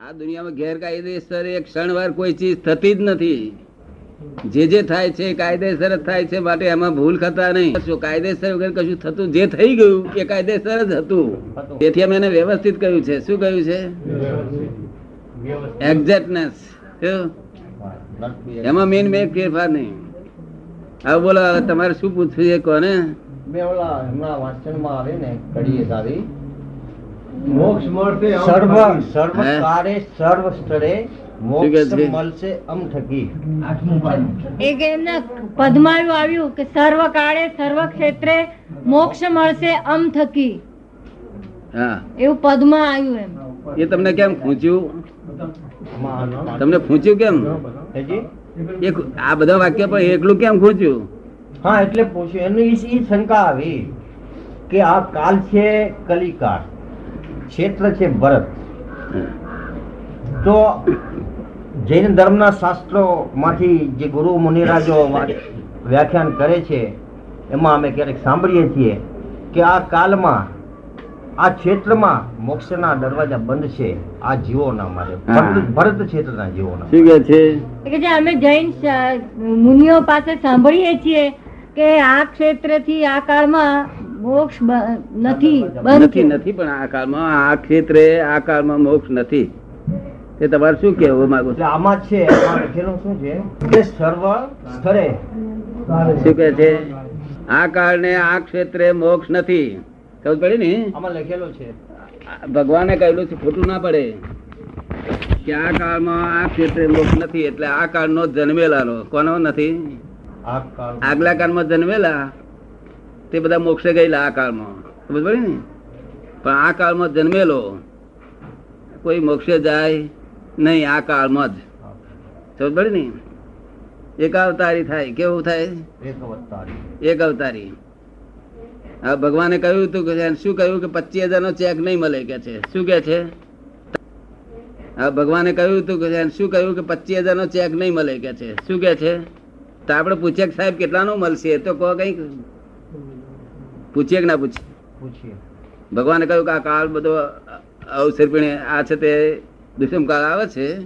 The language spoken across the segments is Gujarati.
આ દુનિયામાં ગેરકાયદેસર એક ક્ષણવાર કોઈ ચીજ થતી જ નથી. જે જે થાય છે, કાયદેસર જ થાય છે, માટે એમાં ભૂલ ખતા નહીં. શું કાયદેસર વગર કશું થતું? જે થઈ ગયું, એ કાયદેસર જ હતું. તેથી અમે એને વ્યવસ્થિત કહ્યું છે. શું કહ્યું છે? એક્ઝેક્ટનેસ એમાં મેન મેં ફેરફાર નહીં. હવે બોલો તમારે શું પૂછવું છે કોને? મેં ઓલા હમણાં વાંચનમાં આવે ને કડીએ સારી. મોક્ષ મળશે સર્વ સર્વ હે? કારે સર્વ સ્થળે મોક્ષ મળશે અમ થકી. એક એમને પદમાં આવ્યું કે સર્વ કાળે સર્વ ક્ષેત્રે મોક્ષ મળશે અમ થકી. હા. એવું પદમાં આવ્યું એમ. એ તમને કેમ ખૂંચ્યું? તમને ખૂંચ્યું કેમ? એક આ બધા વાક્ય પણ એકલું કેમ ખૂંચ્યું? હા એટલે પૂછ્યું. એનું ઈ ઈ શંકા આવી કે આ કાલ છે કલિકાળ. ક્ષેત્ર છે ભરત. તો જૈન ધર્મના શાસ્ત્રો માંથી જે ગુરુ મુનિરાજો વ્યાખ્યાન કરે છે એમાં અમે ક્યારેક સાંભળીએ છીએ કે આ કાલમાં આ ક્ષેત્રમાં મોક્ષના દરવાજા બંધ છે આ જીવોના. ભરત- ભરત ક્ષેત્રના જીવોના શું કે છે? કે જે અમે જૈન મુનિઓ પાસે સાંભળીએ છીએ કે આ ક્ષેત્રથી આ કાળમાં મોક્ષ નથી નથી છે. નથી પણ આ કાળમાં આ ક્ષેત્રે આ કાળમાં મોક્ષ નથી. તે તમારે શું કહેવું માંગુ એટલે આમાં છે લખેલું શું છે? કે સર્વ સ્થળે શું કે છે? આ કાળને આ ક્ષેત્રે મોક્ષ નથી. ખબર પડી ને? આમાં લખેલું છે. ભગવાને કહેલું છે ખોટું ના પડે. કે આ કાળમાં આ ક્ષેત્રે મોક્ષ નથી એટલે આ કાળનો જન્મેલાનો. કોનો નથી? આ કાળ આગલા કાળમાં જન્મેલા. તે બધા મોક્ષે ગયેલા આ કાળમાં. સમજ પડી ને? પણ આ કાળમાં જન્મેલો કોઈ મોક્ષે જાય નહીં આ કાળમાં જ. સમજ પડે ને? એક અવતારી થાય કેવું થાય? એક અવતારી. એક ભગવાને કહ્યું હતું કે શું કહ્યું કે પચીસ હજાર નો ચેક નહીં મળે કે છે? શું કે છે? આ ભગવાને કહ્યું હતું કે શું કહ્યું કે પચીસ હજાર નો ચેક નહીં મળે કે છે? શું કે છે? તો આપણે પૂછે કે સાહેબ કેટલાનો મળશે? તો કહો કંઈક. પૂછીએ કે ના પૂછીએ? ભગવાને કહ્યું કે આ કાળ બધો અવસર પીણે આ છે તે દુષ્મ કાળ આવે છે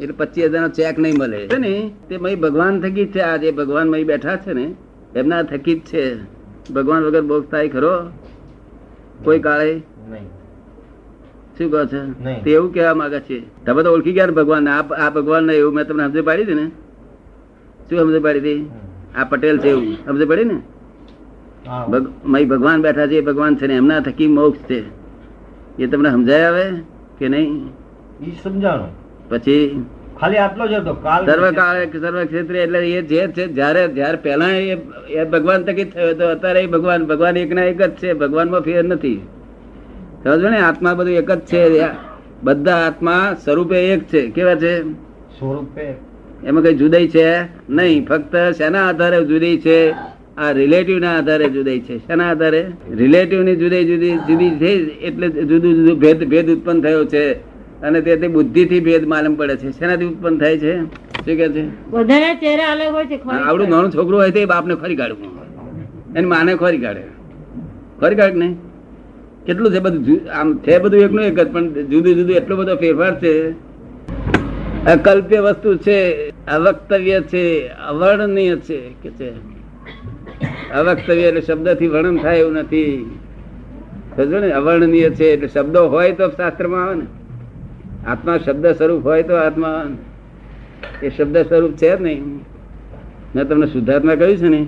એટલે પચીસ હજાર નો ચેક નહીં મળે. છે ને તે મય ભગવાન થકી જ છે આ જે ભગવાન મય બેઠા છે ને એમના થકી જ છે. ભગવાન વગર મોક્ષ થાય ખરો? કોઈ કાળે? નહીં. શું કહો છો? તે એવું કહેવા માંગે છે. તમે તો ઓળખી ગયા ને ભગવાન આ આ ભગવાન ને એવું મેં તમને સમજ પાડી હતી ને? શું સમજ પાડી હતી? આ પટેલ છે એવું. સમજ પડી ને. ભગ- ભગવાન બેઠા છે એ ભગવાન છે ને એમના થકી મોક્ષ છે. એ તમને સમજાય આવે કે નહીં? એ સમજાણો. પછી? ખાલી આટલો જ હતો. કાલ સર્વ સર્વ ક્ષેત્રે એટલે એ જે છે જ્યારે જ્યારે પહેલા એ ભગવાન થકી થયો હતો અત્યારે એ ભગવાન ભગવાન એક ના એક જ છે ભગવાનમાં ફેર નથી. સમજો ને? આત્મા બધું એક જ છે બધા આત્મા સ્વરૂપે એક છે. કેવા છે? સ્વરૂપે. એમાં કઈ જુદાઈ છે નહીં. ફક્ત શેના આધારે જુદી છે? આ રિલેટિવ ના આધારે જુદાઈ છે. શેના આધારે? રિલેટિવની જુદી જુદી જુદી છે એટલે જુદું જુદું ભેદ ભેદ ઉત્પન્ન થયો છે. અને તેથી બુદ્ધિ થી ભેદ માલમ પડે છે. શેનાથી ઉત્પન્ન થાય છે? શું કે છે? બધાના ચહેરા અલગ હોય છે આવડું નાનું છોકરું હોય તો એ બાપને ખરી કાઢવું એની માને ખોરી કાઢે. ખોરી કાઢ નહીં કેટલું છે બધું? આમ છે બધું એકનું એક જ પણ જુદું જુદું એટલો બધો ફેરફાર છે. અકલ્પ્ય વસ્તુ છે અવક્તવ્ય છે અવર્ણનીય છે કે છે? અવક્તવ્ય એટલે શબ્દથી વર્ણન થાય એવું નથી. સમજો ને અવર્ણનીય છે એટલે શબ્દો હોય તો શાસ્ત્રમાં આવે ને. આત્મા શબ્દ સ્વરૂપ હોય તો આત્મા એ શબ્દ સ્વરૂપ છે જ નહીં. મેં તમને શુદ્ધાત્મા કહ્યું છે ને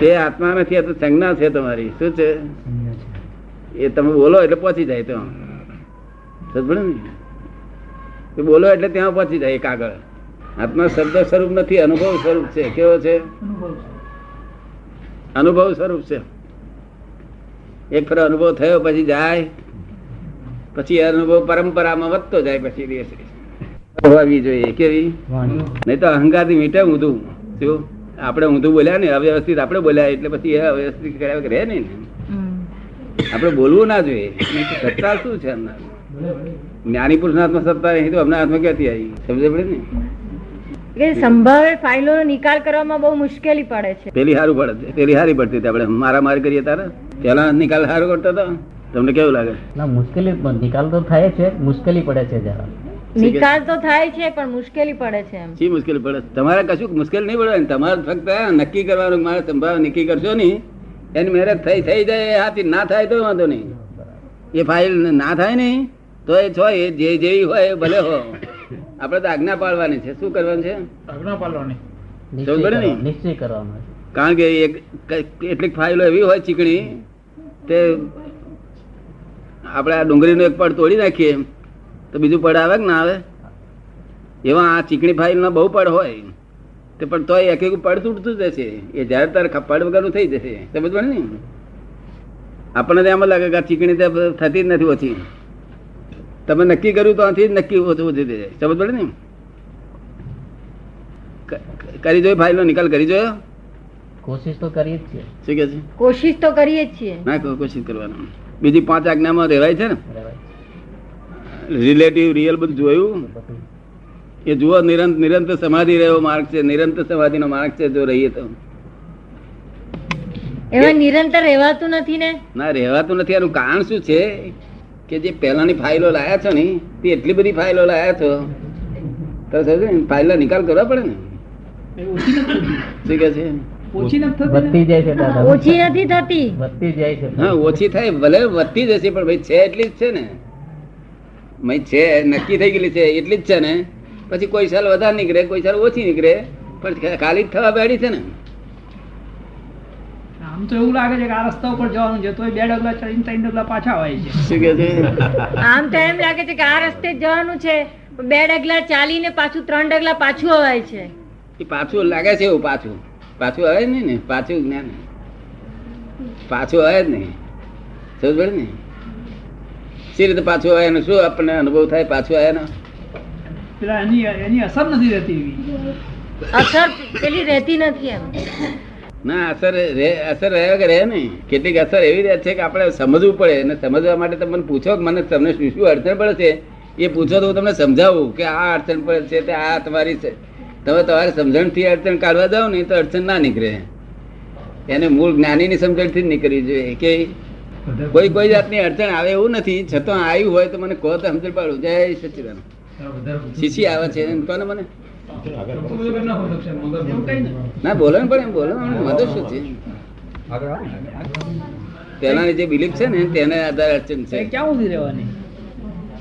તે આત્મા નથી આ તો સંજ્ઞા છે તમારી. શું છે? એ તમે બોલો એટલે પહોંચી જાય તો. સમજો ને? બોલો એટલે ત્યાં પહોંચી જાય એક આગળ. આત્મા શબ્દ સ્વરૂપ નથી અનુભવ સ્વરૂપ છે. કેવો છે? અનુભવ સ્વરૂપ છે. એક ફરો અનુભવ થયો પછી જાય. પછી અનુભવ પરંપરામાં વધતો જાય પછી દિવસે હોવી જોઈએ કેવી? નહીં તો અહંકારથી મીટે ઊંધું. શું? આપણે ઊંધું બોલ્યા ને અવ્યવસ્થિત આપણે બોલ્યા એટલે પછી એ અવ્યવસ્થિત કર્યા રહે નહીં ને. આપણે બોલવું ના જોઈએ. સત્તા શું છે અંદર જ્ઞાની પુરુષ હાથમાં સત્તા નહીં તો અમને હાથમાં ક્યાંથી આવી? સમજે પડે ને. કે સંભાવે ફાઇલો નો નિકાલ કરવામાં બહુ મુશ્કેલી પડે છે. પેલી સારું પડે પેલી સારી પડતી આપણે મારા માર કરીએ તારે? પેલા નિકાલ સારો કરતો હતો તમને કેવું લાગે? ના મુશ્કેલી નિકાલ તો થાય છે મુશ્કેલી પડે છે જરા. નિકાલ તો થાય છે પણ મુશ્કેલી પડે છે એમ. શી મુશ્કેલી પડે? તમારે કશું મુશ્કેલ નહીં પડે તમારે ફક્ત નક્કી કરવાનું મારે સંભાવ નક્કી કરશો નહીં. એની મહેનત થઈ થઈ જાય હાથી ના થાય તો વાંધો નહીં. એ ફાઇલ ના થાય નહીં તો એ છો એ જે જેવી હોય એ ભલે હો. આપણે તો આજ્ઞા પાડવાની છે. શું કરવાનું છે? આજ્ઞા પાડવાની નિશ્ચય કરવાનો કારણ કે એક કેટલીક ફાઇલો એવી હોય ચીકણી તે આપણે આ ડુંગળીનો એક પડ તોડી નાખીએ તો બીજું પડ આવે કે ના આવે? એવા આ ચીકણી ફાઇલનો બહુ પડ હોય તે પણ તોય એક એક પડ તૂટતું જશે એ જ્યારે તારે પડ વગરનું થઈ જશે. સમજ પડે ને? આપણને એમ લાગે કે આ ચીકણી તો થતી જ નથી ઓછી. તમે નક્કી કર્યું તો આથી નક્કી ઓછું થઈ જાય. સમજ પડે ને? કરી જોઈ ફાઇલનો? નિકાલ કરી જોયો? કોશિશ તો કરીએ જ છીએ. શું કે છે? કોશિશ તો કરીએ જ છીએ. ના કોશિશ કરવાનો. બીજી પાંચ આજ્ઞામાં રહેવાય છે ને? રિલેટિવ રિયલ બધું જોયું? એ જુઓ નિરંતર નિરંતર સમાધિ રહ્યો માર્ગ છે. નિરંતર સમાધિ નો માર્ગ છે જો રહીએ તો. એમાં નિરંતર રહેવાતું નથી ને? ના રહેવાતું નથી. એનું કારણ શું છે? કે જે પહેલાની ફાઇલો લાયા છો ને તે એટલી બધી ફાઇલો લાયા છો? તો ફાઇલનો નિકાલ કરવા પડે ને? શું કે છે? વધતી જાય છે ઓછી નથી થતી. વધતી જાય છે. હા ઓછી થાય ભલે વધતી જશે પણ ભાઈ છે એટલી જ છે ને. ભાઈ છે નક્કી થઈ ગયેલી છે એટલી જ છે ને. પછી કોઈ સાલ વધારે નીકળે કોઈ સાલ ઓછી નીકળે પણ ખાલી જ થવા બેડી છે ને. આમ તો એવું લાગે છે કે આ રસ્તા ઉપર જવાનું છે તોય બે ડગલા ચડીને ત્રણ ડગલા પાછા હોય છે. શું કે છે? આમ તો એમ લાગે છે કે આ રસ્તે જવાનું છે બે ડગલા ચાલીને પાછું ત્રણ ડગલા પાછું અવાય છે. એ પાછું લાગે છે એવું પાછું. પાછું આવે જ નહીં ને પાછું જ્ઞાન પાછું આવે જ નહીં. સમજ પડે ને? સી રીતે પાછું આવે ને? શું આપણને અનુભવ થાય પાછું આવે ને? પેલા એની એની અસર નથી રહેતી અસર પેલી રહેતી નથી એમ. ના, અસર અસર રહ્યા કે રહે નહીં. કેટલીક અસર એવી રહે છે કે આપણે સમજવું પડે. અને સમજવા માટે તમે પૂછો કે મને તમને શું શું અડચણ પડે છે? એ પૂછો તો હું તમને સમજાવું કે આ અડચણ પડે છે તે આ તમારી છે. તમે તમારી સમજણથી અડચણ કાઢવા જાઓ ને, તો અડચણ ના નીકળે. એને મૂળ જ્ઞાનીની સમજણથી જ નીકળવી જોઈએ. કે કોઈ કોઈ જાતની અડચણ આવે એવું નથી. છતાં આવ્યું હોય તો મને કહો તો સમજણ પાડું. જય સચિદાન શીશી આવે છે? કોને મને. ને. બોલો ને પણ એમ બોલો મદદ શું છે? તેનાની જે બિલીફ છે ને તેને આધારે અડચણ છે. ક્યાં ઊભી રહેવાની?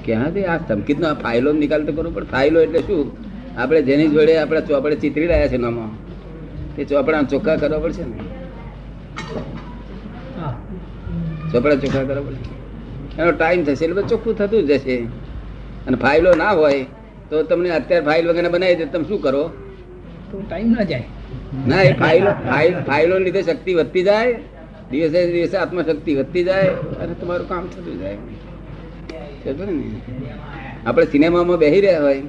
ક્યાંથી? આ ધમકીતનો આ ફાઇલો નિકાલ તો કરવો પણ ફાઇલો એટલે શું? આપણે જેની જોડે આપણે ચોપડે ચિતરી રહ્યા છે નામાં તે ચોપડા ચોખ્ખા કરવા પડશે ને. ચોપડા ચોખ્ખા કરવા પડશે. એનો ટાઈમ થશે એટલે ચોખ્ખું થતું જ જશે. અને ફાઇલો ના હોય તો તમને અત્યારે ફાઇલ વગેરે બનાવી દે તમે શું કરો? તો ટાઈમ ના જાય. ના એ ફાઇલો ફાઇલ લીધે શક્તિ વધતી જાય. દિવસે દિવસે આત્મશક્તિ વધતી જાય અને તમારું કામ થતું જાય. ને? આપણે સિનેમામાં બેસી રહ્યા હોય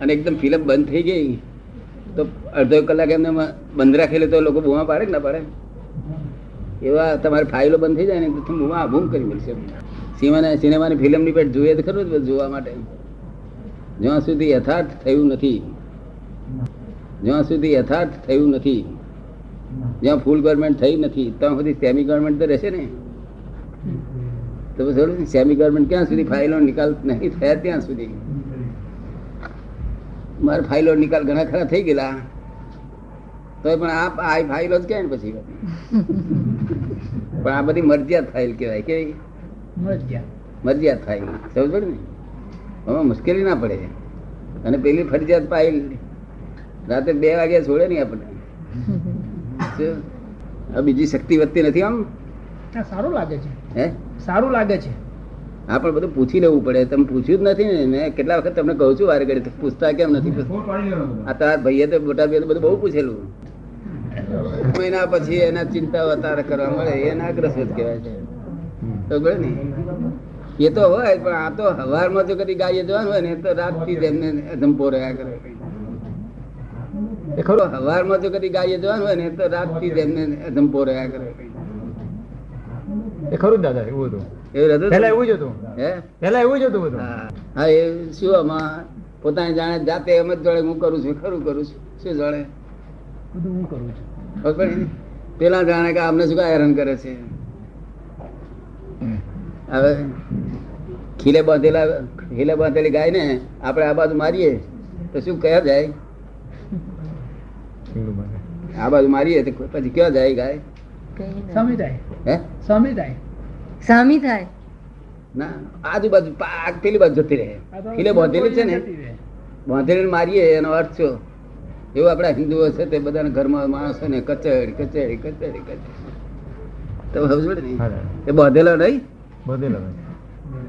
અને એકદમ ફિલ્મ બંધ થઈ ગઈ તો અડધો કલાક એમને બંધ રાખેલો તો લોકો બૂમા પાડે કે ના પાડે? એવા તમારી ફાઇલો બંધ થઈ જાય ને તો બૂમા બૂમ કરી મળશે સિનેમાને ફિલ્મની પેટ જોઈએ તો ખરું જોવા માટે. જ્યાં સુધી યથાર્થ થયું નથી. જ્યાં સુધી યથાર્થ થયું નથી. જ્યાં ફૂલ ગવર્મેન્ટ થઈ નથી ત્યાં સુધી સેમી ગવર્મેન્ટ તો રહેશે ને. તો પછી સેમી ગવર્મેન્ટ ક્યાં સુધી ફાઇલો નિકાલ નહીં થયા ત્યાં સુધી. મારા ફાઇલો નિકાલ ઘણા ખરા થઈ ગયેલા. તો પણ આ આ ફાઇલો જ ક્યાં પછી? પણ આ બધી મરજિયાત ફાઇલ કહેવાય કેવી? મરજિયાત. મરજિયાત ફાઇલ સમજ પડે ને? આમાં મુશ્કેલી ના પડે. અને પેલી ફરજિયાત પાઈ રાતે બે વાગ્યા છોડે નહીં આપણને. શું? આ બીજી શક્તિ વધતી નથી આમ? સારું લાગે છે. હે? સારું લાગે છે. હા પણ બધું પૂછી લેવું પડે. તમે પૂછ્યું જ નથી ને કેટલા વખત તમને કહું છું વારે ઘડી પૂછતા કેમ નથી? આ તાર ભાઈએ તો મોટા ભાઈએ બધું બહુ પૂછેલું. મહિના પછી એના ચિંતા વધારે કરવા મળે એના અગ્રસ્વત કહેવાય છે. તો બરાબર ને એ તો હોય પણ આ તો હવારમાં જો કદી ગાઈએ જવાનું હોય ને તો રાતથી જ એમને ધંપો રહ્યા કરે. એ ખરો હવારમાં જો કદી ગાઈએ જવાનું હોય ને તો રાતથી જ એમને ધંપો રહ્યા કરે. એ ખરું દાદા એવું હતું. પેલા એવું જ હતું. હે? પેલા એવું જ હતું બધું. હા. હા, એ શું આમાં? પોતાની જાણે જાતે એમ જ જાણે હું કરું છું ખરું કરું છું. શું જાણે? બધું હું કરું છું? પેલા જાણે કે આમને શું હેરાન કરે છે? હવે? ખીલે બાંધેલા ખીલે બાંધેલી ગાય ને આપણે આ બાજુ મારીએ તો શું કયા જાય? આ બાજુ મારીએ તો પછી ક્યાં જાય ગાય? સામી થાય. હે? સામી થાય. સામી થાય. ના આજુબાજુ પાક પેલી બાજુ જતી રહે. ખીલે બાંધેલી છે ને બાંધેલી મારીએ એનો અર્થ શું? એવું આપણા હિન્દુઓ છે તે બધાના ઘરમાં માણસો ને કચેડી કચેડી કચેડી કચેડી. તમે સમજો ને? એ બાંધેલો નહીં? બધેલો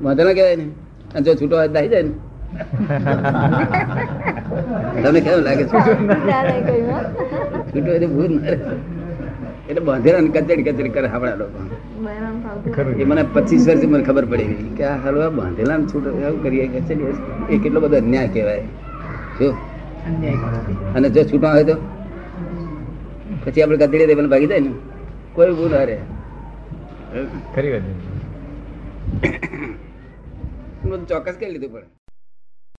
ભાઈ. ના કહેવાય ને. અને જો છૂટો હાથ દાઈ જાય ને. તમને કેવું લાગે. છૂટો એટલે ભૂલ ના એટલે બાંધેરા ને કચેડી કચેડી કરે આપણા લોકો. એ મને પચીસ વર્ષથી મને ખબર પડી ગઈ. કે આ હલવા બાંધેલા ને છૂટો એવું કરીએ કચેડી એ કેટલો બધો અન્યાય કહેવાય. જો. અને જો છૂટો હોય તો? પછી આપણે કચેડી દે ભાગી જાય ને. કોઈ ભૂલ ના રહે ખરી વાત ચોક્કસ કરી લીધું પડે